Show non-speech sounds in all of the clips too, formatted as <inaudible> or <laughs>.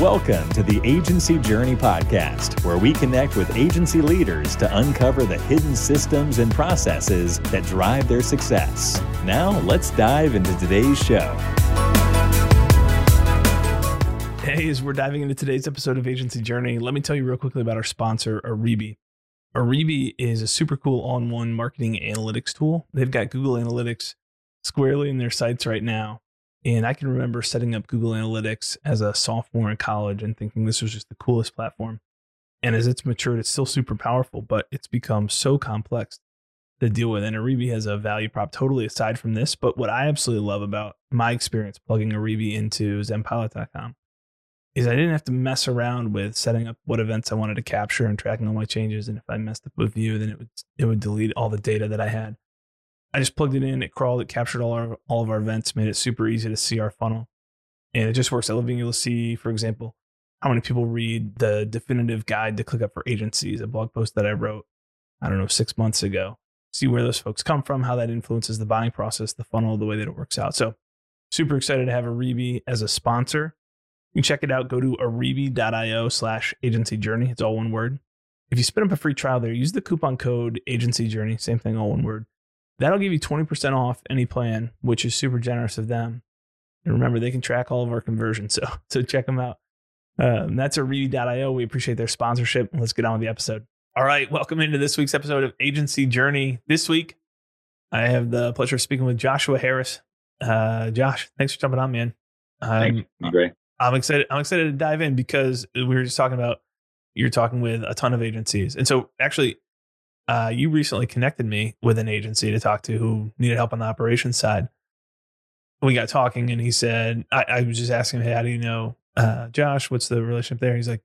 Welcome to the Agency Journey Podcast, where we connect with agency leaders to uncover the hidden systems and processes that drive their success. Now, let's dive into today's show. Hey, as we're diving into today's episode of Agency Journey, let me tell you real quickly about our sponsor, Oribi. Oribi is a super cool on one marketing analytics tool. They've got Google Analytics squarely in their sights right now. And I can remember setting up Google Analytics as a sophomore in college and thinking this was just the coolest platform. And as it's matured, it's still super powerful, but it's become so complex to deal with. And Oribi has a value prop totally aside from this. But what I absolutely love about my experience plugging Oribi into zenpilot.com is I didn't have to mess around with setting up what events I wanted to capture and tracking all my changes. And if I messed up a view, then it would it would delete all the data that I had. I just plugged it in, it crawled, it captured all our all of our events, made it super easy to see our funnel. And it just works. I love being able to see, for example, how many people read the definitive guide to ClickUp for agencies, a blog post that I wrote, I don't know, six months ago. See where those folks come from, how that influences the buying process, the funnel, the way that it works out. So super excited to have Oribi as a sponsor. You can check it out. Go to oribi.io slash agency journey. It's all one word. If you spin up a free trial there, use the coupon code agency journey. Same thing, all one word. That'll give you 20% off any plan, which is super generous of them. And remember, they can track all of our conversions. <laughs> So, so check them out. Um, that's oribi.io. We appreciate their sponsorship. Let's get on with the episode. All right. Welcome into this week's episode of Agency Journey. This week, I have the pleasure of speaking with Joshua Harris. Uh, Josh, thanks for jumping on, man. Um, great. I'm excited. I'm excited to dive in because we were just talking about you're talking with a ton of agencies, and so actually, uh, you recently connected me with an agency to talk to who needed help on the operations side. We got talking, and he said, I, I was just asking him, Hey, how do you know uh, Josh? What's the relationship there? He's like,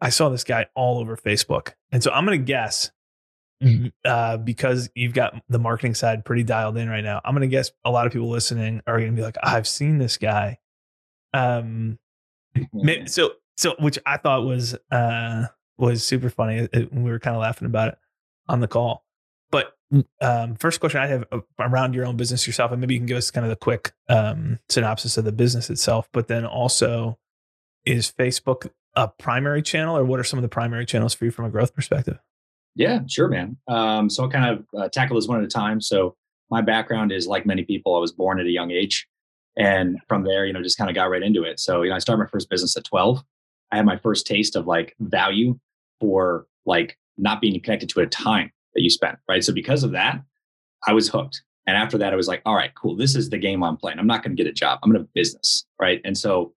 I saw this guy all over Facebook. And so I'm going to guess mm-hmm. uh, because you've got the marketing side pretty dialed in right now. I'm going to guess a lot of people listening are going to be like, I've seen this guy. Um, so, so, which I thought was, uh, was super funny. It, it, we were kind of laughing about it on the call. But um, first question I have uh, around your own business yourself, and maybe you can give us kind of the quick um, synopsis of the business itself, but then also is Facebook a primary channel, or what are some of the primary channels for you from a growth perspective? Yeah, sure, man. Um, so I'll kind of uh, tackle this one at a time. So my background is like many people, I was born at a young age. And from there, you know, just kind of got right into it. So, you know, I started my first business at 12. I had my first taste of like value for like not being connected to a time that you spent, right? So because of that, I was hooked. And after that, I was like, all right, cool. This is the game I'm playing. I'm not going to get a job. I'm going to business, right? And so,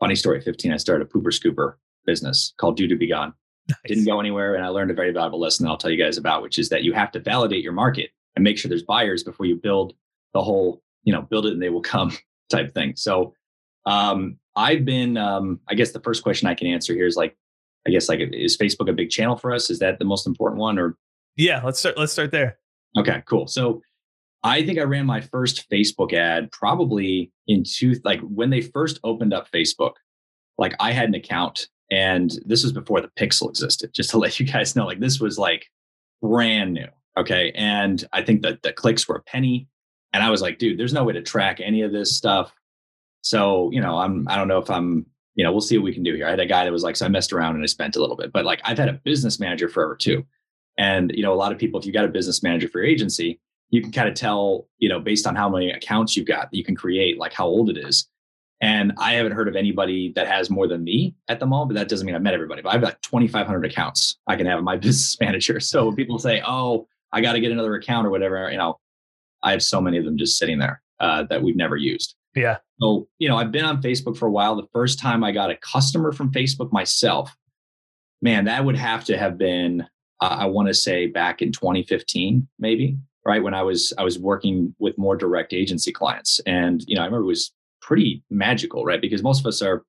funny story. 15, I started a pooper scooper business called Due to Be Gone. Nice. Didn't go anywhere, and I learned a very valuable lesson that I'll tell you guys about, which is that you have to validate your market and make sure there's buyers before you build the whole, you know, build it and they will come <laughs> type thing. So, um, I've been, um, I guess the first question I can answer here is like, I guess like is Facebook a big channel for us? Is that the most important one or Yeah, let's start let's start there. Okay, cool. So I think I ran my first Facebook ad probably in two like when they first opened up Facebook. Like I had an account and this was before the pixel existed, just to <laughs> let you guys know. Like this was like brand new. Okay. And I think that the clicks were a penny. And I was like, dude, there's no way to track any of this stuff. So, you know, I'm I don't know if I'm you know, we'll see what we can do here. I had a guy that was like, so I messed around and I spent a little bit, but like I've had a business manager forever too. And, you know, a lot of people, if you got a business manager for your agency, you can kind of tell, you know, based on how many accounts you've got, you can create like how old it is. And I haven't heard of anybody that has more than me at the moment, but that doesn't mean I've met everybody. But I've got 2,500 accounts I can have in my <laughs> business manager. So when people say, oh, I got to get another account or whatever, you know, I have so many of them just sitting there uh, that we've never used. Yeah. So, you know, I've been on Facebook for a while. The first time I got a customer from Facebook myself, man, that would have to have been, uh, I want to say back in 2015, maybe, right? When I was, I was working with more direct agency clients. And, you know, I remember it was pretty magical, right? Because most of us are,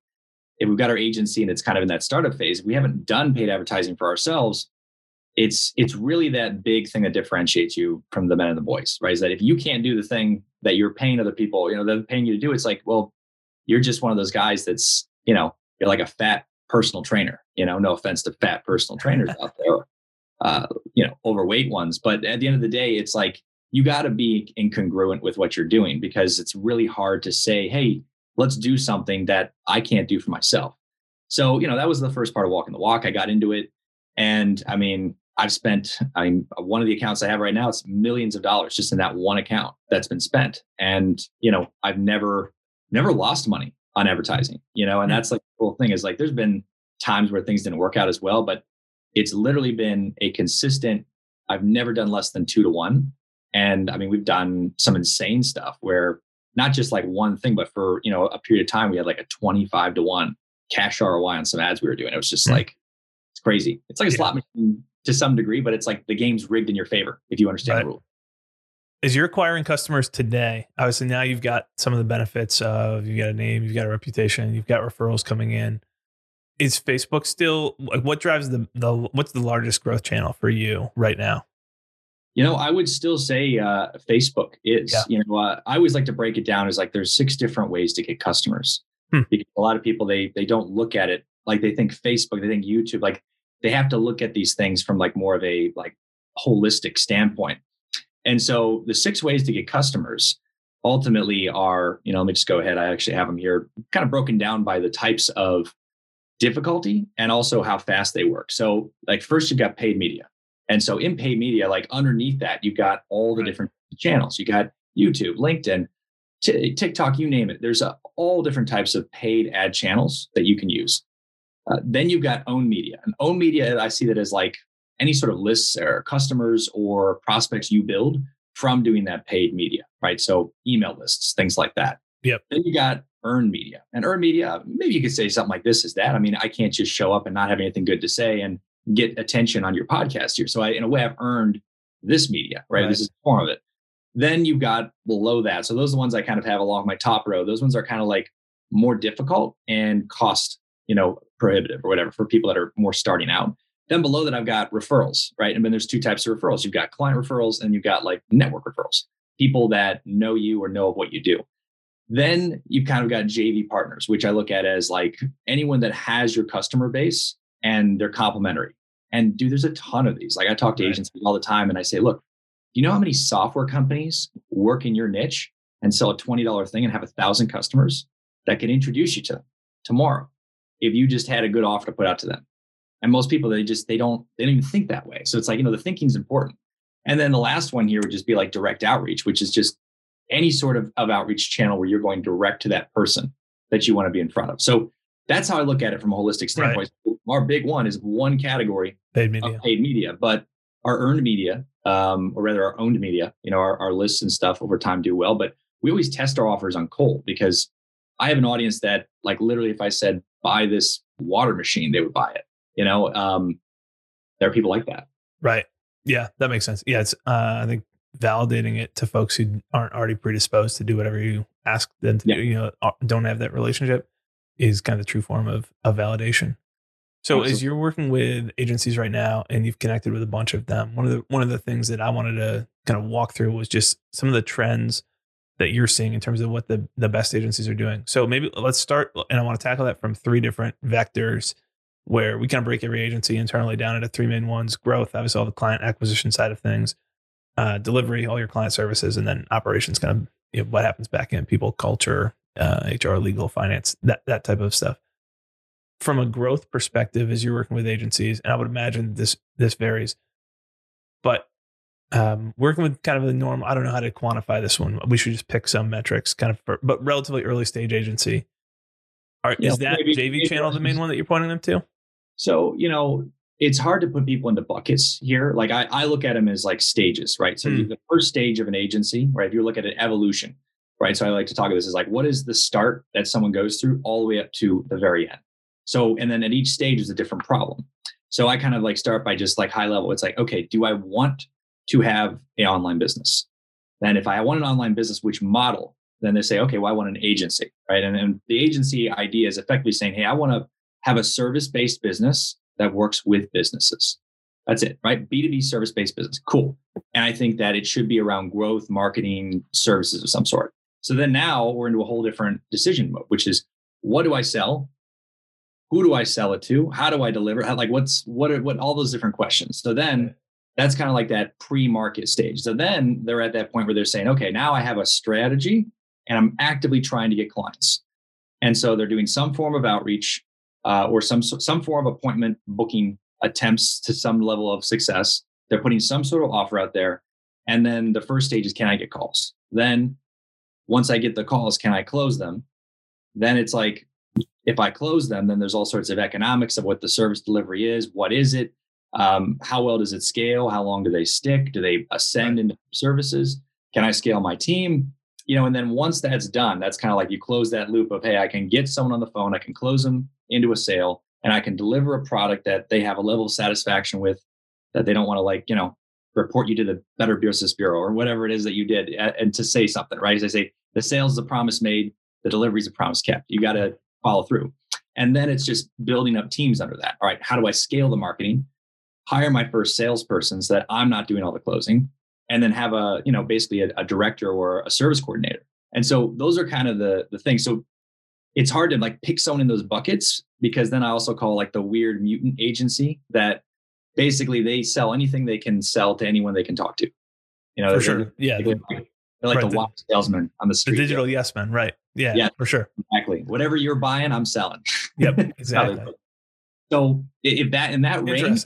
if we've got our agency and it's kind of in that startup phase, we haven't done paid advertising for ourselves. It's it's really that big thing that differentiates you from the men and the boys, right? Is that if you can't do the thing that you're paying other people, you know, they're paying you to do. It's like, well, you're just one of those guys that's, you know, you're like a fat personal trainer. You know, no offense to fat personal trainers out there, <laughs> uh, you know, overweight ones. But at the end of the day, it's like you got to be incongruent with what you're doing because it's really hard to say, hey, let's do something that I can't do for myself. So, you know, that was the first part of walking the walk. I got into it. And I mean, I've spent, I mean, one of the accounts I have right now, it's millions of dollars just in that one account that's been spent. And, you know, I've never, never lost money on advertising, you know, and that's like the cool thing is like there's been times where things didn't work out as well, but it's literally been a consistent, I've never done less than two to one. And I mean, we've done some insane stuff where not just like one thing, but for, you know, a period of time, we had like a 25 to one cash ROI on some ads we were doing. It was just mm-hmm. like, it's crazy. It's like a slot machine to some degree, but it's like the game's rigged in your favor if you understand right. the rule. As you're acquiring customers today, obviously now you've got some of the benefits of you've got a name, you've got a reputation, you've got referrals coming in. Is Facebook still like what drives the the what's the largest growth channel for you right now? You know, I would still say uh, Facebook is. Yeah. You know, uh, I always like to break it down as like there's six different ways to get customers. Hmm. Because a lot of people they they don't look at it like they think Facebook, they think YouTube, like they have to look at these things from like more of a like holistic standpoint. And so the six ways to get customers ultimately are, you know, let me just go ahead. I actually have them here kind of broken down by the types of difficulty and also how fast they work. So like first you've got paid media. And so in paid media, like underneath that, you've got all the different channels. You got YouTube, LinkedIn, t- TikTok, you name it. There's a, all different types of paid ad channels that you can use. Uh, then you've got own media. And own media, I see that as like any sort of lists or customers or prospects you build from doing that paid media, right? So email lists, things like that. Yep. Then you got earned media. And earned media, maybe you could say something like this is that. I mean, I can't just show up and not have anything good to say and get attention on your podcast here. So I, in a way, I've earned this media, right? right. This is the form of it. Then you've got below that. So those are the ones I kind of have along my top row. Those ones are kind of like more difficult and cost, you know, prohibitive or whatever for people that are more starting out. Then below that, I've got referrals, right? And then there's two types of referrals. You've got client referrals and you've got like network referrals, people that know you or know of what you do. Then you've kind of got JV partners, which I look at as like anyone that has your customer base and they're complementary. And dude, there's a ton of these. Like I talk to right. agencies all the time and I say, look, do you know how many software companies work in your niche and sell a $20 thing and have a thousand customers that can introduce you to them tomorrow if you just had a good offer to put out to them? And most people, they just, they don't, they don't even think that way. So it's like, you know, the thinking's important. And then the last one here would just be like direct outreach, which is just any sort of, of outreach channel where you're going direct to that person that you want to be in front of. So that's how I look at it from a holistic standpoint. Right. Our big one is one category paid media. paid media, but our earned media, um, or rather our owned media, you know, our, our lists and stuff over time do well. But we always test our offers on cold because I have an audience that, like, literally, if I said buy this water machine, they would buy it. You know, um, there are people like that. Right. Yeah, that makes sense. Yeah, it's uh, I think validating it to folks who aren't already predisposed to do whatever you ask them to yeah. do, you know, uh, don't have that relationship is kind of the true form of, of validation. So Absolutely. as you're working with agencies right now and you've connected with a bunch of them, one of the one of the things that I wanted to kind of walk through was just some of the trends that you're seeing in terms of what the the best agencies are doing. So maybe let's start and I want to tackle that from three different vectors where we kind of break every agency internally down into three main ones, growth, obviously all the client acquisition side of things, uh, delivery, all your client services, and then operations kind of you know, what happens back in people, culture, uh, HR, legal, finance, that that type of stuff. From a growth perspective, as you're working with agencies, and I would imagine this this varies, but um, working with kind of the normal. I don't know how to quantify this one. We should just pick some metrics, kind of, for, but relatively early stage agency. Are, is that maybe, JV channel the main one that you're pointing them to? So you know, it's hard to put people into buckets here. Like I, I look at them as like stages, right? So mm. the first stage of an agency, right? If you look at an evolution, right? So I like to talk about this is like, what is the start that someone goes through all the way up to the very end? So, and then at each stage is a different problem. So I kind of like start by just like high level. It's like, okay, do I want to have an online business? Then if I want an online business, which model? Then they say, okay, well, I want an agency, right? And, and the agency idea is effectively saying, hey, I want to have a service-based business that works with businesses. That's it, right? B2B service based business. Cool. And I think that it should be around growth, marketing, services of some sort. So then now we're into a whole different decision mode, which is what do I sell? Who do I sell it to? How do I deliver? How, like what's what are what all those different questions. So then that's kind of like that pre-market stage. So then they're at that point where they're saying, okay, now I have a strategy and I'm actively trying to get clients. And so they're doing some form of outreach. uh, or some some form of appointment booking attempts to some level of success. They're putting some sort of offer out there, and then the first stage is can I get calls? Then once I get the calls, can I close them? Then it's like if I close them, then there's all sorts of economics of what the service delivery is. What is it? Um, how well does it scale? How long do they stick? Do they ascend into services? Can I scale my team? You know, and then once that's done, that's kind of like you close that loop of, hey, I can get someone on the phone, I can close them into a sale, and I can deliver a product that they have a level of satisfaction with that they don't want to like, you know, report you to the Better Business Bureau or whatever it is that you did and to say something, right? As I say, the sales is a promise made, the delivery is a promise kept. You got to follow through. And then it's just building up teams under that. All right, how do I scale the marketing? Hire my first salesperson so that I'm not doing all the closing, and then have a, you know, basically a, a director or a service coordinator. And so those are kind of the the things. So it's hard to like pick someone in those buckets because then I also call like the weird mutant agency that basically they sell anything they can sell to anyone they can talk to. You know, for sure. Yeah. They're, they're like right, the wild salesman on the street. The digital yes man, right. Yeah, yeah, for sure. Exactly. Whatever you're buying, I'm selling. Yep, <laughs> exactly. so if that in that range,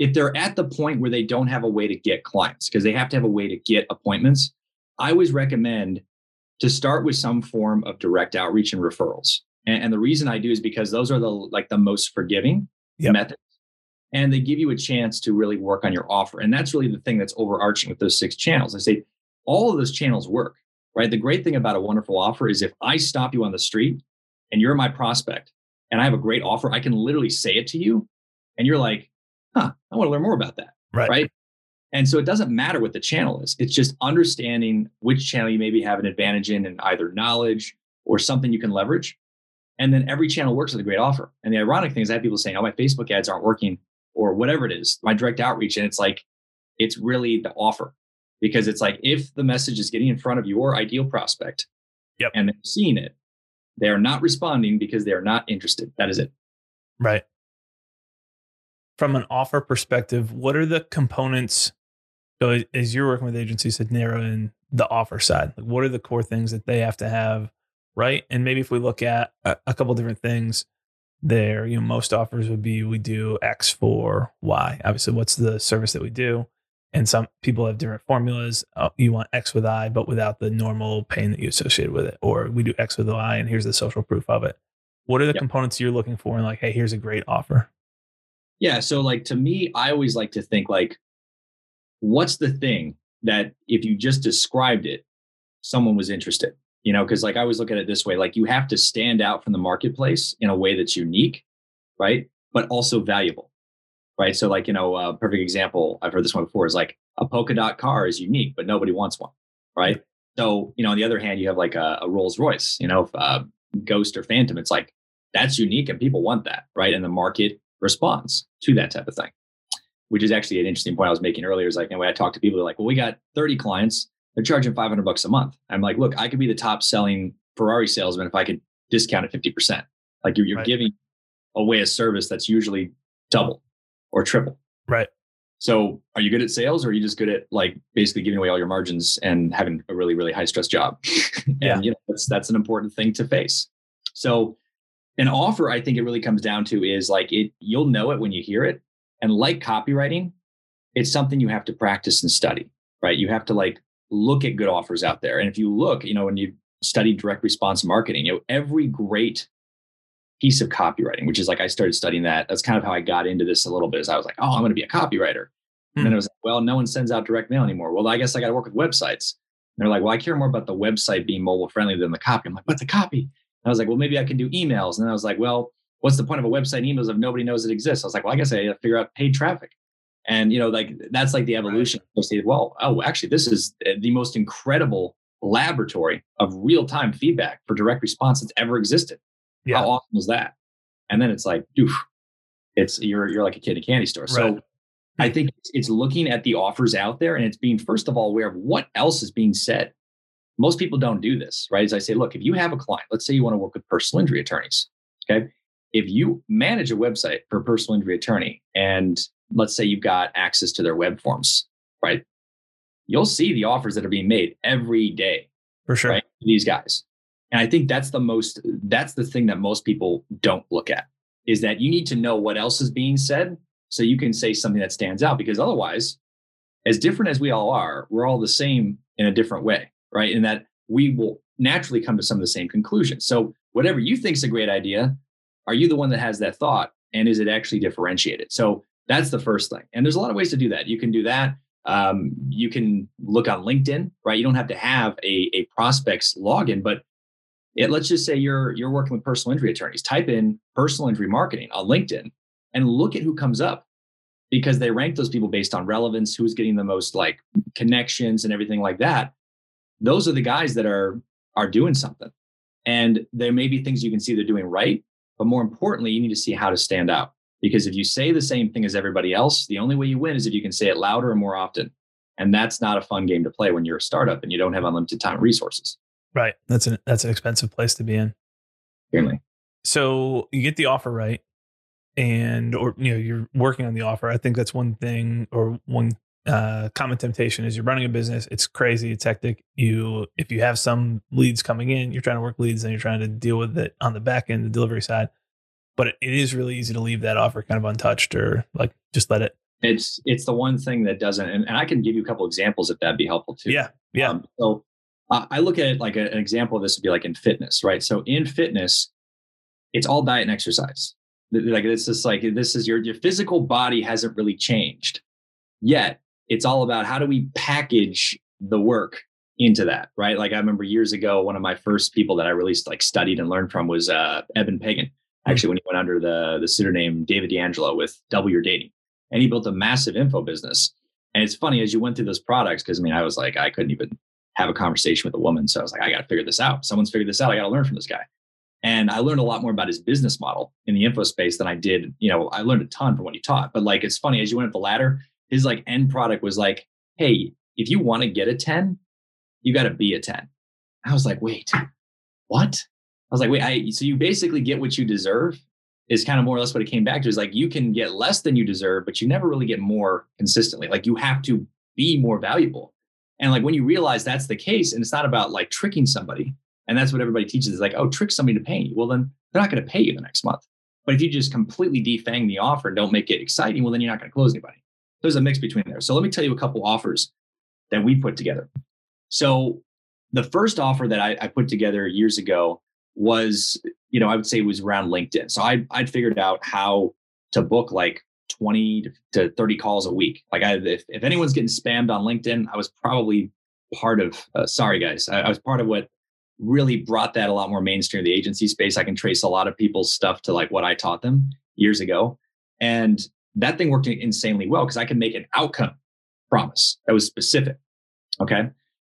if they're at the point where they don't have a way to get clients because they have to have a way to get appointments, I always recommend to start with some form of direct outreach and referrals. And, and the reason I do is because those are the like the most forgiving yep. methods. And they give you a chance to really work on your offer. And that's really the thing that's overarching with those six channels. I say all of those channels work right? The great thing about a wonderful offer is if I stop you on the street and you're my prospect and I have a great offer, I can literally say it to you and you're like, huh, I want to learn more about that. Right. Right. And so it doesn't matter what the channel is. It's just understanding which channel you maybe have an advantage in and either knowledge or something you can leverage. And then every channel works with a great offer. And the ironic thing is I have people saying, oh, my Facebook ads aren't working or whatever it is, my direct outreach. And it's like, it's really the offer because it's like if the message is getting in front of your ideal prospect yep. and they're seeing it, they are not responding because they are not interested. That is it. Right. From an offer perspective, what are the components? So as you're working with agencies to narrow in the offer side, like what are the core things that they have to have, right? And maybe if we look at a, a couple different things there, you know, most offers would be we do X for Y. Obviously, what's the service that we do? and some people have different formulas. Uh, you want X with I, but without the normal pain that you associate with it. Or we do X with the Y, and here's the social proof of it. What are the yep. components you're looking for? And like, hey, here's a great offer. Yeah. So, like to me, I always like to think like, what's the thing that if you just described it, someone was interested? You know, because like I always look at it this way: like you have to stand out from the marketplace in a way that's unique, right? But also valuable right? So, like, you know, a perfect example, I've heard this one before is like a polka dot car is unique, but nobody wants one, right? So, you know, on the other hand, you have like a, a Rolls Royce, you know, uh, Ghost or Phantom. It's like that's unique and people want that, right? And the market responds to that type of thing, which is actually an interesting point I was making earlier. Is like, and when I talk to people, they're like, well, we got 30 clients, they're charging 500 bucks a month. I'm like, look, I could be the top selling Ferrari salesman if I could discount it 50%. Like you're, you're right. giving away a service that's usually double or triple. Right. So are you good at sales or are you just good at like basically giving away all your margins and having a really, really high stress job? <laughs> and yeah. you know, that's that's an important thing to face. So an offer, I think it really comes down to is like it you'll know it when you hear it. And like copywriting, it's something you have to practice and study, right? You have to like look at good offers out there. And if you look, you know, when you study direct response marketing, you know, every great piece of copywriting, which is like I started studying that. That's kind of how I got into this a little bit. Is I was like, oh, I'm going to be a copywriter. And then hmm. it was like, well, no one sends out direct mail anymore. Well, I guess I got to work with websites. And they're like, well, I care more about the website being mobile friendly than the copy. I'm like, what's the copy? I was like, well, maybe I can do emails. And I was like, well, what's the point of a website and emails if nobody knows it exists? I was like, well, I guess I got to figure out paid traffic. And you know, like that's like the evolution. Right. Well, oh, actually, this is uh, the most incredible laboratory of real time feedback for direct response that's ever existed. Yeah. How awesome was that? And then it's like, doof, it's you're you're like a kid in a candy store. Right. So I think it's looking at the offers out there and it's being first of all aware of what else is being said. Most people don't do this, right? As I say, look, if you have a client, let's say you want to work with personal injury attorneys, okay? If you manage a website for a personal injury attorney and let's say you've got access to their web forms, right? You'll see the offers that are being made every day. For sure. Right? These guys. And I think that's the most, that's the thing that most people don't look at. is that you need to know what else is being said so you can say something that stands out because otherwise as different as we all are we're all the same in a different way right And that we will naturally come to some of the same conclusions. So whatever you think is a great idea are you the one that has that thought and is it actually differentiated? So that's the first thing. And there's a lot of ways to do that. You can do that um, you can look on linkedin right? You don't have to have a, a prospects login but it, let's just say you're you're working with personal injury attorneys. Type in personal injury marketing on linkedin and look at who comes up because they rank those people based on relevance who's getting the most like connections and everything like that those are the guys that are are doing something and there may be things you can see they're doing right but more importantly you need to see how to stand out because if you say the same thing as everybody else the only way you win is if you can say it louder and more often and that's not a fun game to play when you're a startup and you don't have unlimited time and resources Right. That's an that's an expensive place to be in. Really. So you get the offer right, and or you know you're working on the offer. I think that's one thing or one uh, common temptation is you're running a business. It's crazy. It's hectic. You if you have some leads coming in, you're trying to work leads and you're trying to deal with it on the back end, the delivery side. But it, it is really easy to leave that offer kind of untouched or like just let it. It's it's the one thing that doesn't, and, and I can give you a couple examples if that'd be helpful too. Yeah, yeah. Um, so uh, I look at it like a, an example of this would be like in fitness, right? So in fitness, it's all diet and exercise. Like this is like this is your your physical body hasn't really changed yet. It's all about how do we package the work into that, right? Like I remember years ago, one of my first people that I really like studied and learned from was uh, Eben Pagan. Hmm. Actually, when he went under the the pseudonym David D'Angelo with Double Your Dating, and he built a massive info business. And it's funny as you went through those products, because I mean, I was like, I couldn't even have a conversation with a woman. So I was like, I got to figure this out. Someone's figured this out. I got to learn from this guy. And I learned a lot more about his business model in the info space than I did. You know, I learned a ton from what he taught. But like, it's funny as you went up the ladder, his like end product was like, hey, if you want to get a 10, you got to be a 10. I was like, wait, what? I was like, wait, I, so you basically get what you deserve is kind of more or less what it came back to is like, you can get less than you deserve, but you never really get more consistently. Like you have to be more valuable. And like when you realize that's the case, and it's not about like tricking somebody, and that's what everybody teaches is like, oh, trick somebody to pay you. Well, then they're not going to pay you the next month. But if you just completely defang the offer and don't make it exciting, well, then you're not going to close anybody. There's a mix between there. So let me tell you a couple offers that we put together. So the first offer that I, I put together years ago was, you know, I would say it was around LinkedIn. So I I'd figured out how to book like 20 to 30 calls a week. Like I, if, if anyone's getting spammed on LinkedIn, I was probably part of, uh, sorry guys, I, I, was part of what really brought that a lot more mainstream the agency space. I can trace a lot of people's stuff to like what I taught them years ago. And that thing worked insanely well because I could make an outcome promise that was specific. Okay.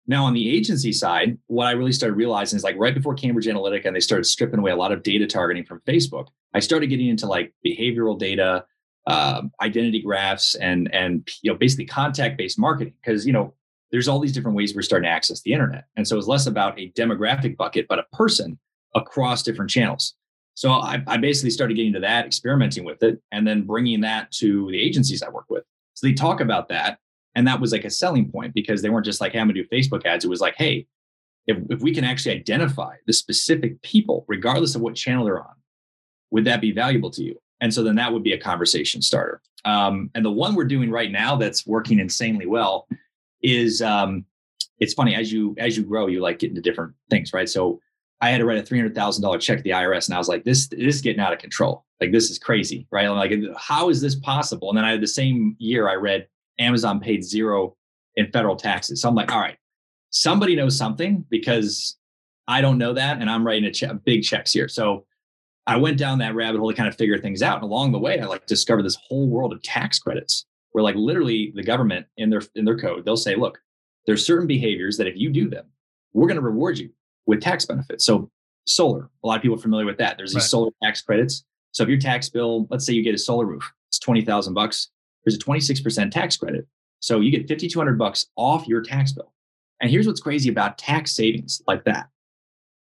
Now, on the agency side, what I really started realizing is like right before Cambridge Analytica and they started stripping away a lot of data targeting from Facebook, I started getting into like behavioral data, um, identity graphs and and you know basically contact based marketing because you know there's all these different ways we're starting to access the internet and so it's less about a demographic bucket but a person across different channels so I, I basically started getting to that experimenting with it and then bringing that to the agencies i work with so they talk about that and that was like a selling point because they weren't just like hey i'm gonna do facebook ads it was like hey if, if we can actually identify the specific people regardless of what channel they're on would that be valuable to you and so then that would be a conversation starter. Um, and the one we're doing right now that's working insanely well is um, it's funny as you as you grow, you like get into different things, right? So I had to write a three hundred thousand dollar check to the IRS, and I was like, this, this is getting out of control. Like this is crazy, right? I'm like, how is this possible? And then I had the same year I read Amazon paid zero in federal taxes. So I'm like, all right, somebody knows something because I don't know that, and I'm writing a che- big checks here. So I went down that rabbit hole to kind of figure things out. And along the way, I like discovered this whole world of tax credits where like literally the government in their in their code, they'll say, look, there's certain behaviors that if you do them, we're going to reward you with tax benefits. So solar, a lot of people are familiar with that. There's these right. solar tax credits. So if your tax bill, let's say you get a solar roof, it's 20,000 bucks, there's a 26% tax credit. So you get 5,200 bucks off your tax bill. And here's what's crazy about tax savings like that.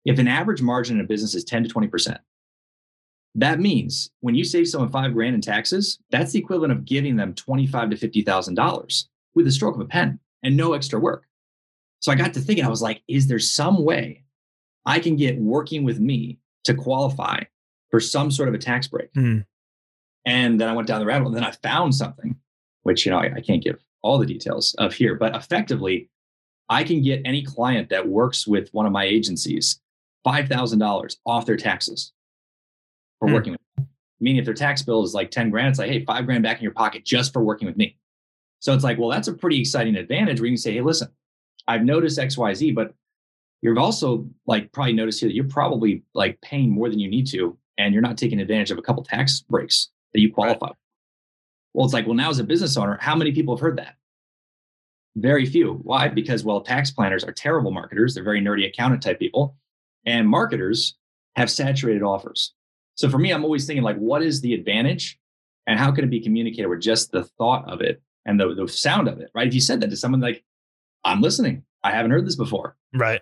If an average margin in a business is 10 to 20%, that means when you save someone five grand in taxes, that's the equivalent of giving them twenty-five to fifty thousand dollars with a stroke of a pen and no extra work. So I got to thinking, I was like, is there some way I can get working with me to qualify for some sort of a tax break. Mm. And then I went down the rabbit hole and then I found something, which, you know, I, I can't give all the details of here, but effectively, I can get any client that works with one of my agencies $5,000 off their taxes for Hmm. working with me. Meaning if their tax bill is like 10 grand, it's like, hey, five grand back in your pocket just for working with me. So it's like, well, that's a pretty exciting advantage where you can say, hey, listen, I've noticed XYZ, but you've also like probably noticed here that you're probably like paying more than you need to, and you're not taking advantage of a couple tax breaks that you qualify. Well, it's like, well, now as a business owner, how many people have heard that? Very few. Why? Because, well, tax planners are terrible marketers. They're very nerdy accountant type people. And marketers have saturated offers. So for me, I'm always thinking, like, what is the advantage and how can it be communicated with just the thought of it and the, the sound of it, right? If you said that to someone like, I'm listening, I haven't heard this before. Right.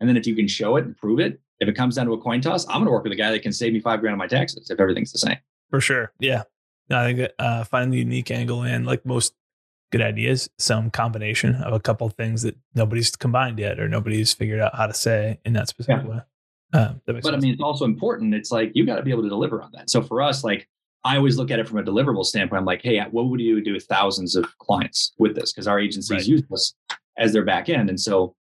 And then if you can show it and prove it, if it comes down to a coin toss, I'm going to work with a guy that can save me five grand on my taxes if everything's the same. For sure. Yeah. No, I think that uh, finding the unique angle and like most good ideas, some combination of a couple of things that nobody's combined yet or nobody's figured out how to say in that specific way. Um, that But I mean, it's also important. It's like you got to be able to deliver on that. So for us, like I always look at it from a deliverable standpoint. I'm like, hey, what would you do with thousands of clients with this? Because our agencies Right. use us as their back end. And so,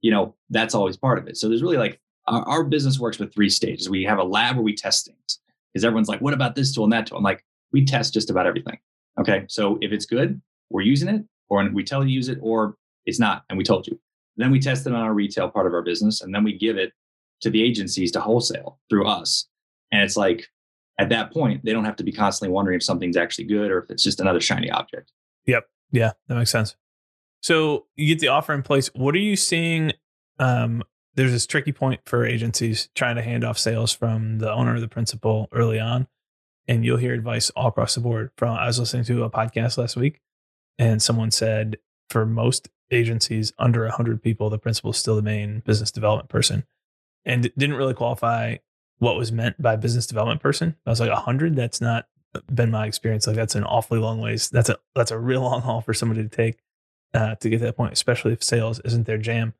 you know, that's always part of it. So there's really like our, our business works with three stages. We have a lab where we test things because everyone's like, what about this tool and that tool? I'm like, we test just about everything. Okay. So if it's good, we're using it, or we tell you to use it, or it's not, and we told you. Then we test it on our retail part of our business, and then we give it to the agencies to wholesale through us. And it's like at that point, they don't have to be constantly wondering if something's actually good or if it's just another shiny object. Yep. Yeah, that makes sense. So you get the offer in place. What are you seeing? Um, there's this tricky point for agencies trying to hand off sales from the owner or the principal early on, and you'll hear advice all across the board. From I was listening to a podcast last week, and someone said for most agencies under 100 people, the principal is still the main business development person, and didn't really qualify what was meant by business development person. I was like 100. That's not been my experience. Like that's an awfully long ways. That's a that's a real long haul for somebody to take uh, to get to that point, especially if sales isn't their jam.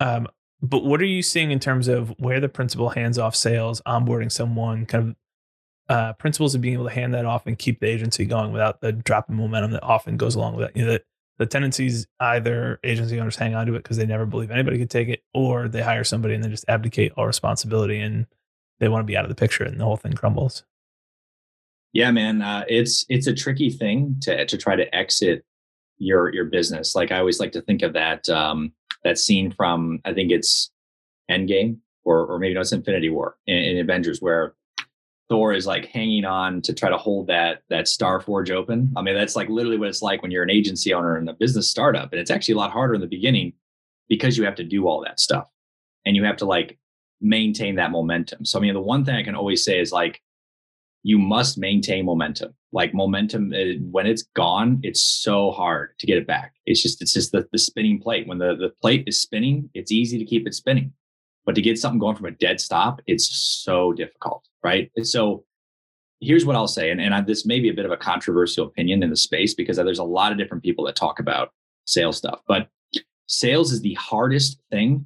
Um, but what are you seeing in terms of where the principal hands off sales, onboarding someone, kind of uh, principles of being able to hand that off and keep the agency going without the drop in momentum that often goes along with it? You know, the, the tendencies either agency owners hang on to it because they never believe anybody could take it, or they hire somebody and then just abdicate all responsibility and they want to be out of the picture and the whole thing crumbles. Yeah, man, uh, it's it's a tricky thing to to try to exit your your business. Like I always like to think of that um, that scene from I think it's Endgame or or maybe no, it's Infinity War in, in Avengers where Thor is like hanging on to try to hold that that Star Forge open. I mean, that's like literally what it's like when you're an agency owner and a business startup, and it's actually a lot harder in the beginning because you have to do all that stuff and you have to like maintain that momentum. So I mean, the one thing I can always say is like you must maintain momentum. Like momentum, uh, when it's gone, it's so hard to get it back. It's just it's just the, the spinning plate. When the, the plate is spinning, it's easy to keep it spinning. But to get something going from a dead stop, it's so difficult, right? So here's what I'll say, and, and I, this may be a bit of a controversial opinion in the space because there's a lot of different people that talk about sales stuff, but sales is the hardest thing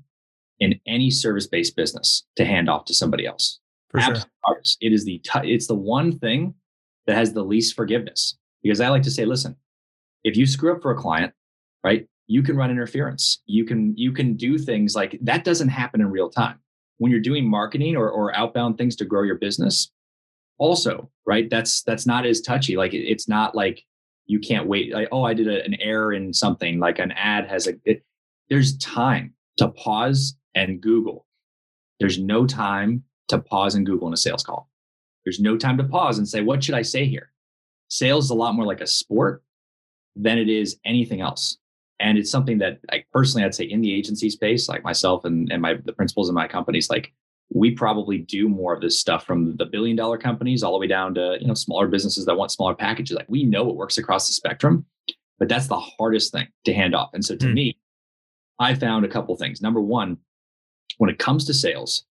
in any service-based business to hand off to somebody else. For sure. Absolute. It is the t- it's the one thing that has the least forgiveness because I like to say, listen, if you screw up for a client, right, you can run interference. You can you can do things like that doesn't happen in real time when you're doing marketing or or outbound things to grow your business. Also, right, that's that's not as touchy. Like it, it's not like you can't wait. Like oh, I did a, an error in something. Like an ad has a. It, there's time to pause and Google. There's no time to pause and Google in a sales call. There's no time to pause and say, what should I say here? Sales is a lot more like a sport than it is anything else. And it's something that like personally, I'd say in the agency space, like myself and, and my the principals in my companies, like we probably do more of this stuff from the billion dollar companies all the way down to you know smaller businesses that want smaller packages. Like we know it works across the spectrum, but that's the hardest thing to hand off. And so to Hmm. me, I found a couple things. Number one, when it comes to sales,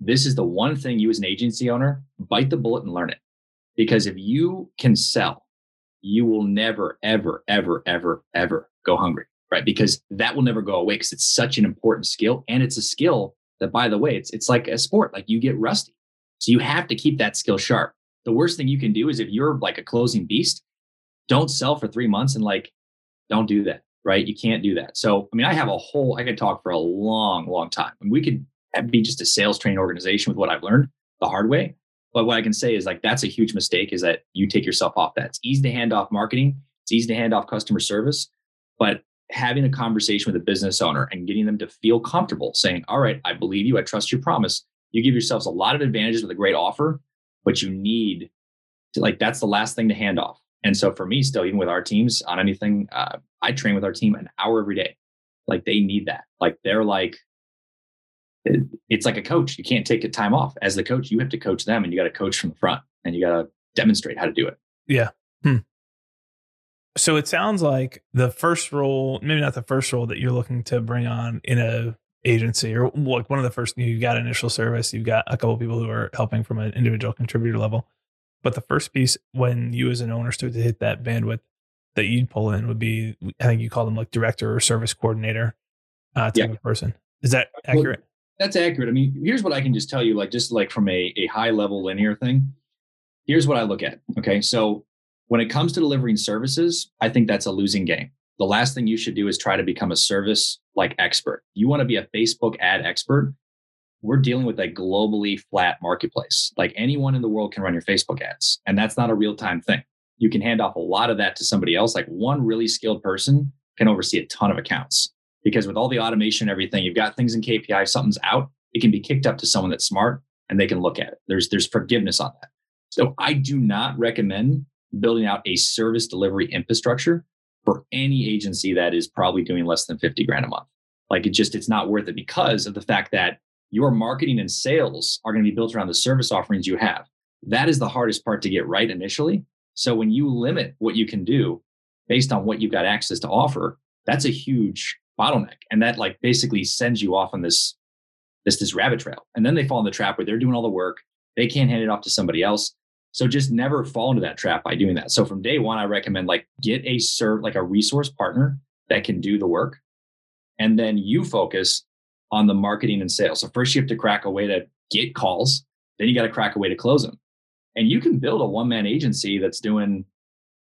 this is the one thing you as an agency owner bite the bullet and learn it. Because if you can sell, you will never, ever, ever, ever, ever go hungry, right? Because that will never go away because it's such an important skill. And it's a skill that, by the way, it's it's like a sport. Like you get rusty. So you have to keep that skill sharp. The worst thing you can do is if you're like a closing beast, don't sell for three months and like, don't do that, right? You can't do that. So, I mean, I have a whole, I could talk for a long, long time. and we could be just a sales training organization with what I've learned the hard way. But what I can say is like, that's a huge mistake is that you take yourself off that. It's easy to hand off marketing. It's easy to hand off customer service, but having a conversation with a business owner and getting them to feel comfortable saying, all right, I believe you. I trust your promise. You give yourselves a lot of advantages with a great offer, but you need to like, that's the last thing to hand off. And so for me, still, even with our teams on anything, uh, I train with our team an hour every day. Like they need that. Like they're like, it's like a coach. You can't take a time off. As the coach, you have to coach them and you got to coach from the front and you got to demonstrate how to do it. Yeah. Hmm. So it sounds like the first role, maybe not the first role that you're looking to bring on in a agency or like one of the first you got initial service, you've got a couple people who are helping from an individual contributor level. But the first piece when you as an owner start to hit that bandwidth that you'd pull in would be I think you call them like director or service coordinator uh, type yeah. of person. Is that accurate? Well, that's accurate. I mean, here's what I can just tell you, like just like from a, a high level linear thing. Here's what I look at. Okay. So when it comes to delivering services, I think that's a losing game. The last thing you should do is try to become a service like expert. You want to be a Facebook ad expert. We're dealing with a globally flat marketplace. Like anyone in the world can run your Facebook ads, and that's not a real time thing. You can hand off a lot of that to somebody else. Like one really skilled person can oversee a ton of accounts because with all the automation and everything, you've got things in KPI, something's out, it can be kicked up to someone that's smart and they can look at it. There's there's forgiveness on that. So I do not recommend building out a service delivery infrastructure for any agency that is probably doing less than 50 grand a month. Like it just, it's not worth it because of the fact that your marketing and sales are going to be built around the service offerings you have. That is the hardest part to get right initially. So when you limit what you can do based on what you've got access to offer, that's a huge bottleneck. And that like basically sends you off on this, this, this rabbit trail. And then they fall in the trap where they're doing all the work. They can't hand it off to somebody else. So just never fall into that trap by doing that. So from day one, I recommend like get a serve like a resource partner that can do the work. And then you focus on the marketing and sales. So first you have to crack a way to get calls. Then you got to crack a way to close them. And you can build a one man agency that's doing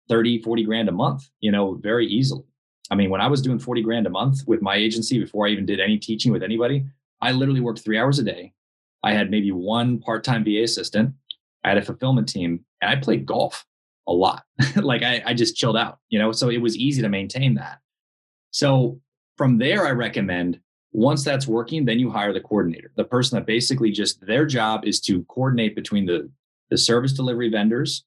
30, 40 grand a month, you know, very easily. I mean, when I was doing 40 grand a month with my agency before I even did any teaching with anybody, I literally worked three hours a day. I had maybe one part time VA assistant I had a fulfillment team and I played golf a lot. <laughs> like I, I just chilled out, you know, so it was easy to maintain that. So from there, I recommend once that's working, then you hire the coordinator, the person that basically just their job is to coordinate between the, the service delivery vendors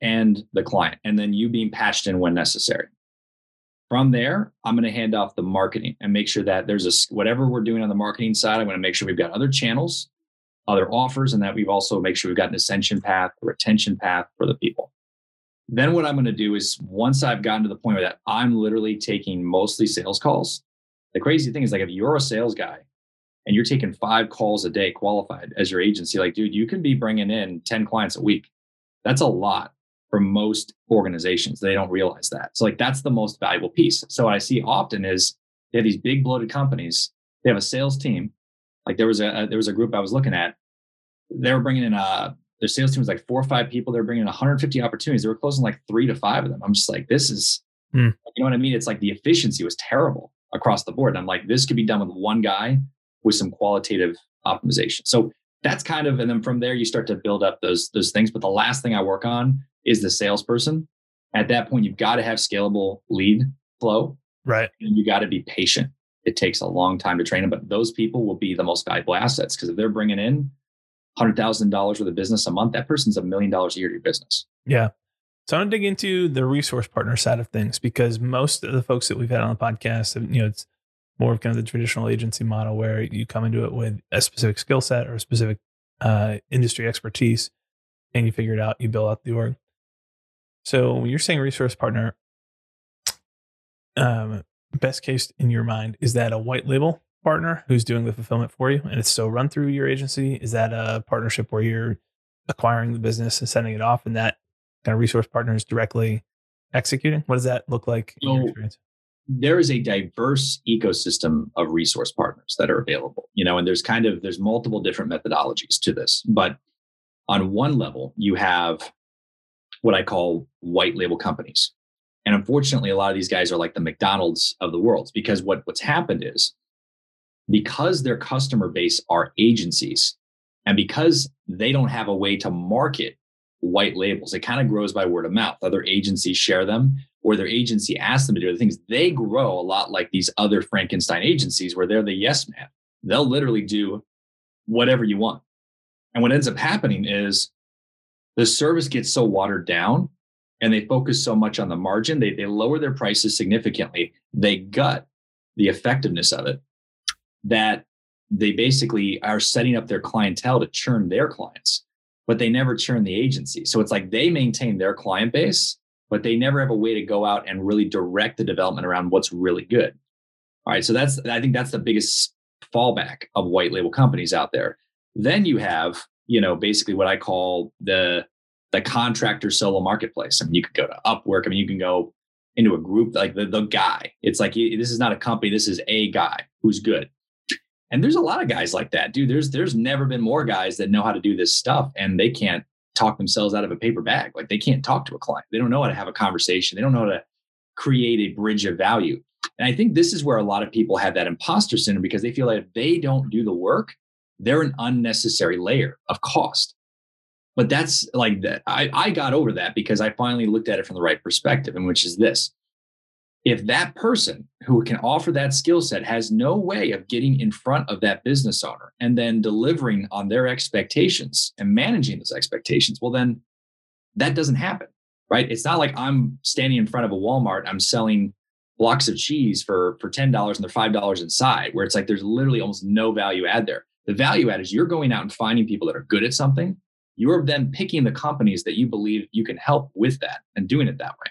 and the client, and then you being patched in when necessary. From there, I'm going to hand off the marketing and make sure that there's a whatever we're doing on the marketing side. I'm going to make sure we've got other channels other offers and that we've also make sure we've got an ascension path, a retention path for the people. Then what I'm going to do is once I've gotten to the point where that I'm literally taking mostly sales calls. The crazy thing is like if you're a sales guy and you're taking five calls a day qualified as your agency, like dude, you can be bringing in 10 clients a week. That's a lot for most organizations. They don't realize that. So like that's the most valuable piece. So what I see often is they have these big bloated companies. They have a sales team like there was a there was a group I was looking at. They were bringing in a their sales team was like four or five people. They were bringing in 150 opportunities. They were closing like three to five of them. I'm just like, this is, mm. you know what I mean? It's like the efficiency was terrible across the board. And I'm like, this could be done with one guy with some qualitative optimization. So that's kind of, and then from there you start to build up those those things. But the last thing I work on is the salesperson. At that point, you've got to have scalable lead flow, right? And you got to be patient it takes a long time to train them, but those people will be the most valuable assets because if they're bringing in $100,000 worth of business a month, that person's a million dollars a year to your business. Yeah. So I want to dig into the resource partner side of things because most of the folks that we've had on the podcast, you know, it's more of kind of the traditional agency model where you come into it with a specific skill set or a specific uh, industry expertise and you figure it out, you build out the org. So when you're saying resource partner, um, best case in your mind is that a white label partner who's doing the fulfillment for you and it's still run through your agency? Is that a partnership where you're acquiring the business and sending it off and that kind of resource partner is directly executing? What does that look like so, there is a diverse ecosystem of resource partners that are available you know and there's kind of there's multiple different methodologies to this but on one level, you have what I call white label companies. And unfortunately, a lot of these guys are like the McDonald's of the world because what, what's happened is because their customer base are agencies and because they don't have a way to market white labels, it kind of grows by word of mouth. Other agencies share them or their agency asks them to do the things. They grow a lot like these other Frankenstein agencies where they're the yes man. They'll literally do whatever you want. And what ends up happening is the service gets so watered down and they focus so much on the margin, they, they lower their prices significantly. They gut the effectiveness of it that they basically are setting up their clientele to churn their clients, but they never churn the agency. So it's like they maintain their client base, but they never have a way to go out and really direct the development around what's really good. All right. So that's, I think that's the biggest fallback of white label companies out there. Then you have, you know, basically what I call the the contractor solo marketplace. I mean, you could go to Upwork. I mean, you can go into a group like the, the guy. It's like this is not a company. This is a guy who's good. And there's a lot of guys like that, dude. There's there's never been more guys that know how to do this stuff, and they can't talk themselves out of a paper bag. Like they can't talk to a client. They don't know how to have a conversation. They don't know how to create a bridge of value. And I think this is where a lot of people have that imposter syndrome because they feel like if they don't do the work, they're an unnecessary layer of cost. But that's like that. I, I got over that because I finally looked at it from the right perspective, and which is this. If that person who can offer that skill set has no way of getting in front of that business owner and then delivering on their expectations and managing those expectations, well, then that doesn't happen, right? It's not like I'm standing in front of a Walmart, I'm selling blocks of cheese for for ten dollars and they're five dollars inside, where it's like there's literally almost no value add there. The value add is you're going out and finding people that are good at something. You're then picking the companies that you believe you can help with that and doing it that way.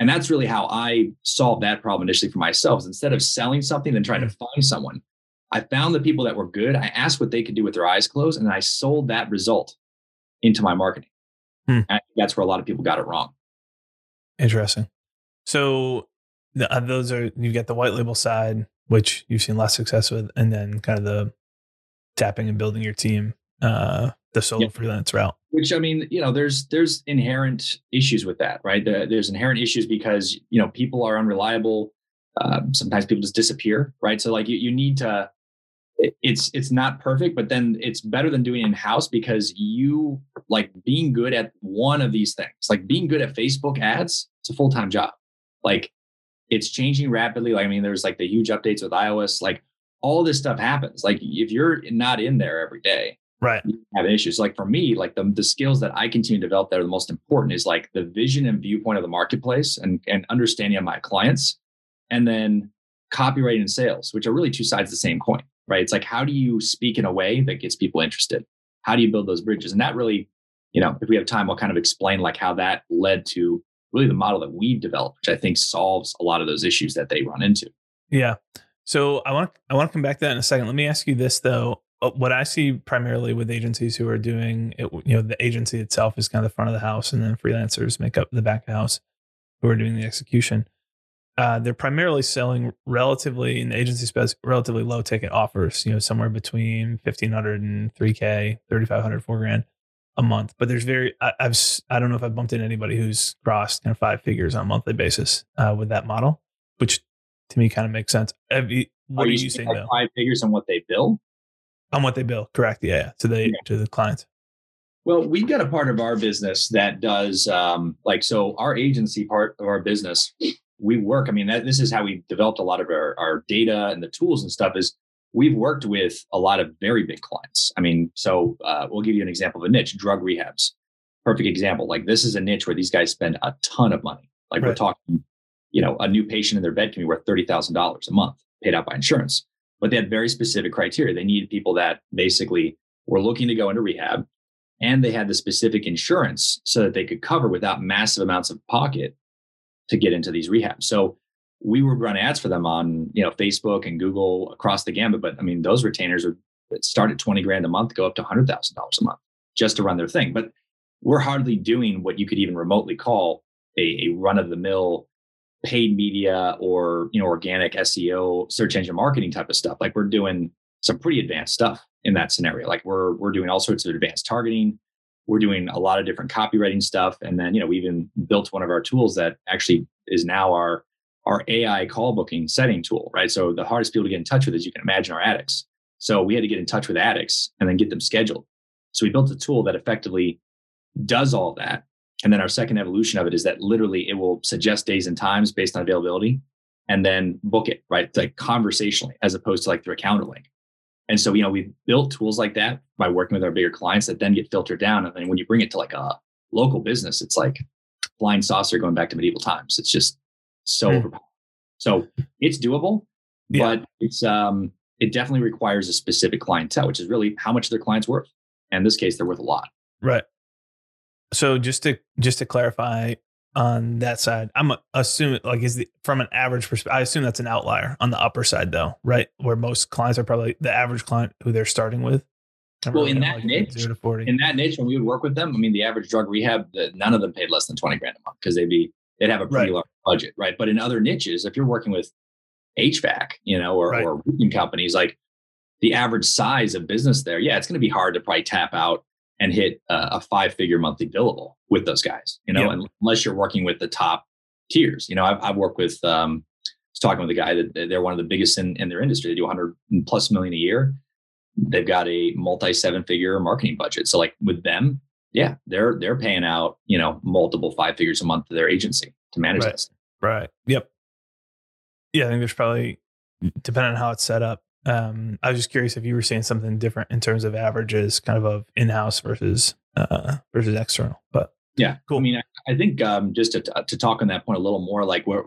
And that's really how I solved that problem initially for myself. Instead of selling something and trying to mm. find someone, I found the people that were good. I asked what they could do with their eyes closed, and I sold that result into my marketing. Hmm. that's where a lot of people got it wrong. Interesting. So the, uh, those are you've got the white label side, which you've seen less success with, and then kind of the tapping and building your team, uh, the solo freelance route. Which I mean, you know, there's there's inherent issues with that, right? there's inherent issues because you know people are unreliable. Uh, sometimes people just disappear, right? So like you you need to. it's it's not perfect, but then it's better than doing in house because you like being good at one of these things. Like being good at Facebook ads, it's a full time job. Like it's changing rapidly. Like I mean, there's like the huge updates with iOS. Like all this stuff happens. Like if you're not in there every day, right, you have issues. Like for me, like the the skills that I continue to develop that are the most important is like the vision and viewpoint of the marketplace and and understanding of my clients, and then copywriting and sales, which are really two sides of the same coin. Right? It's like how do you speak in a way that gets people interested? How do you build those bridges? And that really, you know, if we have time, I'll kind of explain like how that led to really the model that we've developed, which I think solves a lot of those issues that they run into. Yeah. So I want I want to come back to that in a second. Let me ask you this though. Uh, what I see primarily with agencies who are doing it, you know, the agency itself is kind of the front of the house, and then freelancers make up the back of the house who are doing the execution. Uh, they're primarily selling relatively in the agency space relatively low ticket offers. You know, somewhere between fifteen hundred and three k, thirty five hundred, four grand a month. But there's very I, I've I don't know if I've bumped into anybody who's crossed kind of five figures on a monthly basis uh, with that model, which to me kind of makes sense. You, what are, are you, saying? Five figures on what they bill. On what they bill, correct? Yeah, to the yeah. to the clients. Well, we've got a part of our business that does um, like so. Our agency part of our business, we work. I mean, that, this is how we developed a lot of our, our data and the tools and stuff. Is we've worked with a lot of very big clients. I mean, so uh, we'll give you an example of a niche: drug rehabs. Perfect example. Like this is a niche where these guys spend a ton of money. Like right. we're talking, you know, a new patient in their bed can be worth thirty thousand dollars a month, paid out by insurance. But they had very specific criteria. They needed people that basically were looking to go into rehab, and they had the specific insurance so that they could cover without massive amounts of pocket to get into these rehabs. So we would run ads for them on you know Facebook and Google across the gamut. But I mean, those retainers are start at twenty grand a month, go up to hundred thousand dollars a month just to run their thing. But we're hardly doing what you could even remotely call a, a run of the mill paid media or you know organic SEO, search engine marketing type of stuff. Like we're doing some pretty advanced stuff in that scenario. Like we're we're doing all sorts of advanced targeting. we're doing a lot of different copywriting stuff. And then, you know, we even built one of our tools that actually is now our our AI call booking setting tool, right? So the hardest people to get in touch with, as you can imagine, are addicts. So we had to get in touch with addicts and then get them scheduled. So we built a tool that effectively does all that. And then our second evolution of it is that literally it will suggest days and times based on availability and then book it, right? Like conversationally, as opposed to like through a calendar link. And so, you know, we've built tools like that by working with our bigger clients that then get filtered down. And then when you bring it to like a local business, it's like flying saucer going back to medieval times. It's just so mm. overpowered. So it's doable, yeah. but it's um it definitely requires a specific clientele, which is really how much their clients worth. And in this case, they're worth a lot. Right. So just to just to clarify, on that side. I'm assuming like is the from an average perspective. I assume that's an outlier on the upper side though, right? Where most clients are probably the average client who they're starting with. Well, in that like niche, in that niche, when we would work with them, I mean, the average drug rehab, none of them paid less than twenty grand a month because they'd be they'd have a pretty right. large budget, right? But in other niches, if you're working with HVAC, you know, or, right. or roofing companies, like the average size of business there, yeah, it's going to be hard to probably tap out and hit a, a five figure monthly billable with those guys, you know, yep. unless you're working with the top tiers. You know, I've, I've worked with, um, I was talking with a guy that they're one of the biggest in, in their industry. They do 100 plus million a year. They've got a multi seven figure marketing budget. So like with them, yeah, they're they're paying out you know multiple five figures a month to their agency to manage right. this. Right. Yep. Yeah, I think there's probably depending on how it's set up, um, I was just curious if you were seeing something different in terms of averages, kind of of in-house versus uh, versus external. But yeah, cool. I mean, I, I think um, just to, to talk on that point a little more, like where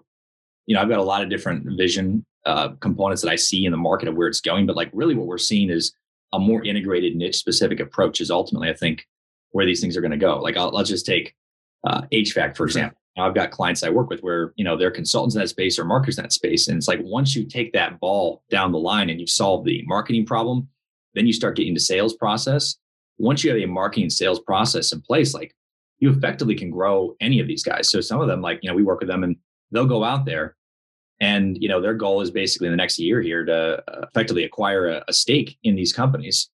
you know I've got a lot of different vision uh, components that I see in the market of where it's going, but like really what we're seeing is a more integrated niche specific approach is ultimately I think where these things are going to go. Like I'll, let's just take uh, HVAC for example. I've got clients I work with where, you know, they're consultants in that space or marketers in that space. And it's like once you take that ball down the line and you solve the marketing problem, then you start getting to sales process. Once you have a marketing sales process in place, like you effectively can grow any of these guys. So some of them, like, you know, we work with them and they'll go out there and, you know, their goal is basically in the next year here to uh, effectively acquire a, a stake in these companies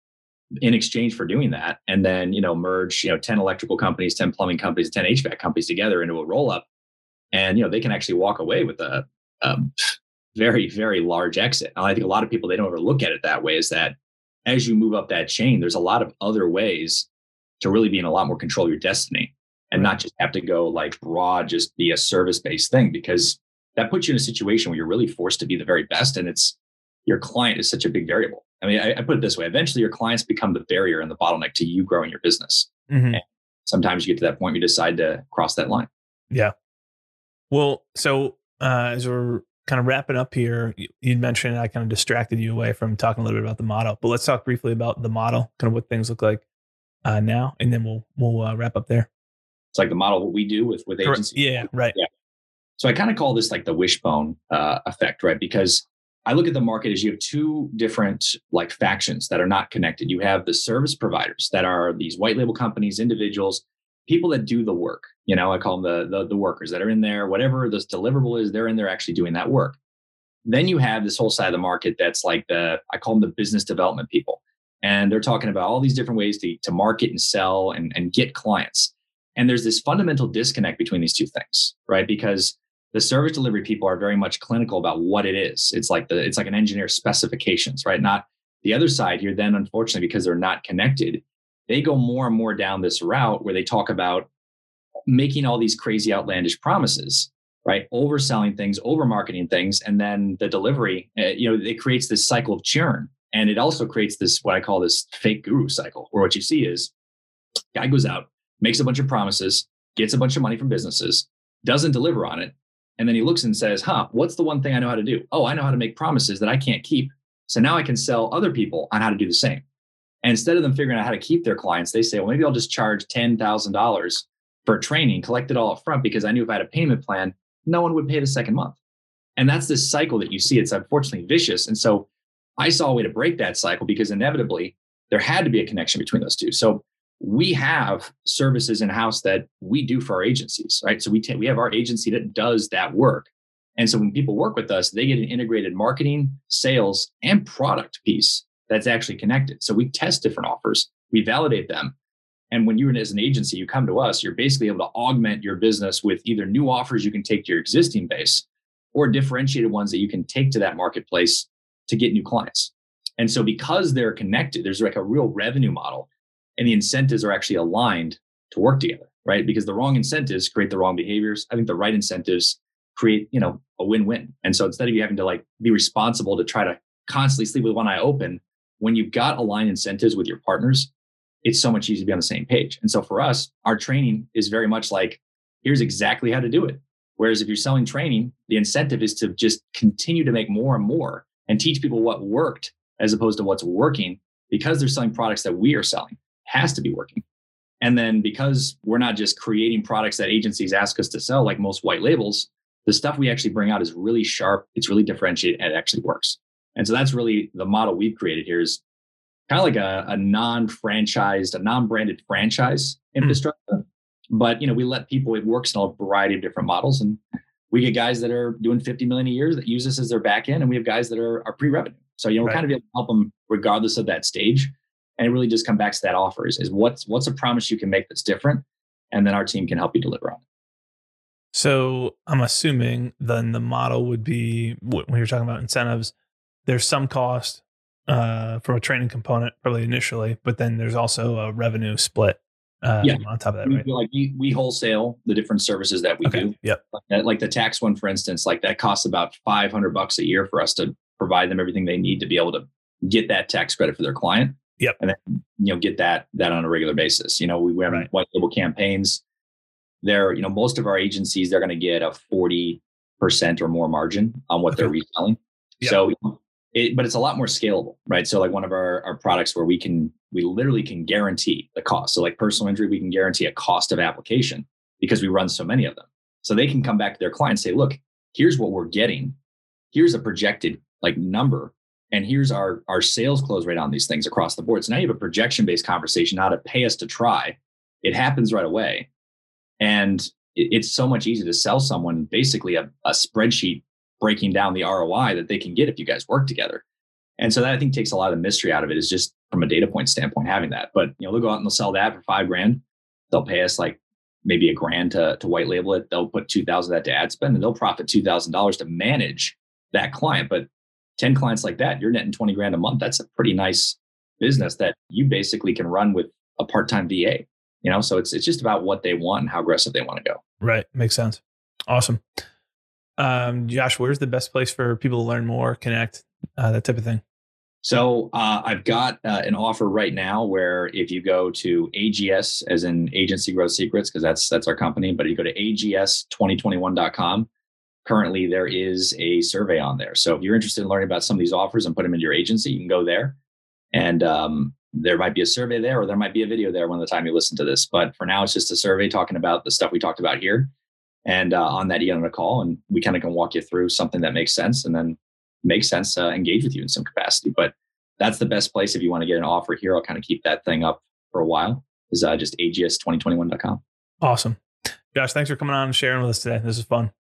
in exchange for doing that and then you know merge you know 10 electrical companies 10 plumbing companies 10 hvac companies together into a roll up and you know they can actually walk away with a, a very very large exit. And i think a lot of people they don't ever look at it that way is that as you move up that chain there's a lot of other ways to really be in a lot more control of your destiny and not just have to go like broad just be a service based thing because that puts you in a situation where you're really forced to be the very best and it's your client is such a big variable I mean, I, I, put it this way: eventually, your clients become the barrier and the bottleneck to you growing your business. Mm-hmm. sometimes you get to that point, you decide to cross that line. Yeah. Well, so uh, as we're kind of wrapping up here, you, you mentioned I kind of distracted you away from talking a little bit about the model, but let's talk briefly about the model, kind of what things look like uh, now, and then we'll we'll uh, wrap up there. It's like the model what we do with with agencies. Yeah, right. Yeah. So I kind of call this like the wishbone uh, effect, right? Because I look at the market as you have two different like factions that are not connected. You have the service providers that are these white label companies, individuals, people that do the work. You know, I call them the, the, the workers that are in there, whatever this deliverable is, they're in there actually doing that work. Then you have this whole side of the market that's like the I call them the business development people. And they're talking about all these different ways to, to market and sell and, and get clients. And there's this fundamental disconnect between these two things, right? Because the service delivery people are very much clinical about what it is. It's like the it's like an engineer specifications, right? Not the other side here. Then, unfortunately, because they're not connected, they go more and more down this route where they talk about making all these crazy outlandish promises, right? Overselling things, over marketing things, and then the delivery. Uh, you know, it creates this cycle of churn, and it also creates this what I call this fake guru cycle, where what you see is guy goes out, makes a bunch of promises, gets a bunch of money from businesses, doesn't deliver on it, and then he looks and says, huh, what's the one thing I know how to do? Oh, I know how to make promises that I can't keep. So now I can sell other people on how to do the same. And instead of them figuring out how to keep their clients, they say, well, maybe I'll just charge $10,000 for training, collect it all up front because I knew if I had a payment plan, no one would pay the second month. And that's this cycle that you see. It's unfortunately vicious. And so I saw a way to break that cycle because inevitably there had to be a connection between those two. So we have services in house that we do for our agencies, right? So we t- we have our agency that does that work. And so when people work with us, they get an integrated marketing, sales, and product piece that's actually connected. So we test different offers, we validate them, And when you're as an agency, you come to us, you're basically able to augment your business with either new offers you can take to your existing base or differentiated ones that you can take to that marketplace to get new clients. And so because they're connected, there's like a real revenue model and the incentives are actually aligned to work together, right? Because the wrong incentives create the wrong behaviors. I think the right incentives create, you know, a win-win. And so instead of you having to like be responsible to try to constantly sleep with one eye open, when you've got aligned incentives with your partners, it's so much easier to be on the same page. And so for us, our training is very much like, here's exactly how to do it. Whereas if you're selling training, the incentive is to just continue to make more and more and teach people what worked as opposed to what's working because they're selling products that we are selling has to be working. And then because we're not just creating products that agencies ask us to sell, like most white labels, the stuff we actually bring out is really sharp, it's really differentiated, and it actually works. And so that's really the model we've created here is kind of like a, a non-franchised, a non-branded franchise hmm. infrastructure. Mm. But you know, we let people, it works in a variety of different models. And we get guys that are doing 50 million a year that use us as their back end, and we have guys that are, are pre-revenue. So you know, we're right. kind of able to help them regardless of that stage. And it really just come back to that offer is, is what's what's a promise you can make that's different, and then our team can help you deliver on it. So I'm assuming then the model would be when you're talking about incentives, there's some cost uh, from a training component probably initially, but then there's also a revenue split um, yeah. on top of that, right? Like we, we wholesale the different services that we okay. do. Yep. Like, like the tax one, for instance, like that costs about 500 bucks a year for us to provide them everything they need to be able to get that tax credit for their client. Yep. And then, you know, get that, that on a regular basis. You know, we run right. white label campaigns they're, you know, most of our agencies, they're going to get a 40% or more margin on what okay. they're reselling. Yep. So, it, but it's a lot more scalable, right? So like one of our, our products where we can, we literally can guarantee the cost. So like personal injury, we can guarantee a cost of application because we run so many of them. So they can come back to their client and say, look, here's what we're getting. Here's a projected like number. And here's our, our sales close rate on these things across the board. So now you have a projection based conversation, not to pay us to try. It happens right away. And it's so much easier to sell someone basically a, a spreadsheet breaking down the ROI that they can get if you guys work together. And so that I think takes a lot of the mystery out of it is just from a data point standpoint having that. But you know, they'll go out and they'll sell that for five grand. They'll pay us like maybe a grand to, to white label it. They'll put two thousand of that to ad spend and they'll profit two thousand dollars to manage that client. But 10 clients like that, you're netting 20 grand a month. That's a pretty nice business that you basically can run with a part-time VA you know? So it's it's just about what they want and how aggressive they want to go. Right. Makes sense. Awesome. Um josh where's the best place for people to learn more connect uh, that type of thing? So uh, I've got uh, an offer right now where if you go to AGS as in Agency Growth Secrets, because that's that's our company, but if you go to ags2021.com, currently there is a survey on there. So if you're interested in learning about some of these offers and put them into your agency, you can go there. And um, there might be a survey there or there might be a video there when the time you listen to this. But for now, it's just a survey talking about the stuff we talked about here. And uh, on that, get on a call and we kind of can walk you through something that makes sense and then makes sense, uh, engage with you in some capacity. But that's the best place if you want to get an offer here. I'll kind of keep that thing up for a while is uh, just ags2021.com. Awesome. Josh, thanks for coming on and sharing with us today. This is fun.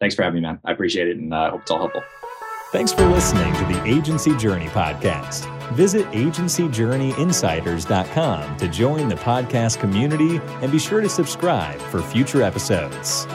Thanks for having me, man. I appreciate it and I uh, hope it's all helpful. Thanks for listening to the Agency Journey podcast. Visit agencyjourneyinsiders.com to join the podcast community and be sure to subscribe for future episodes.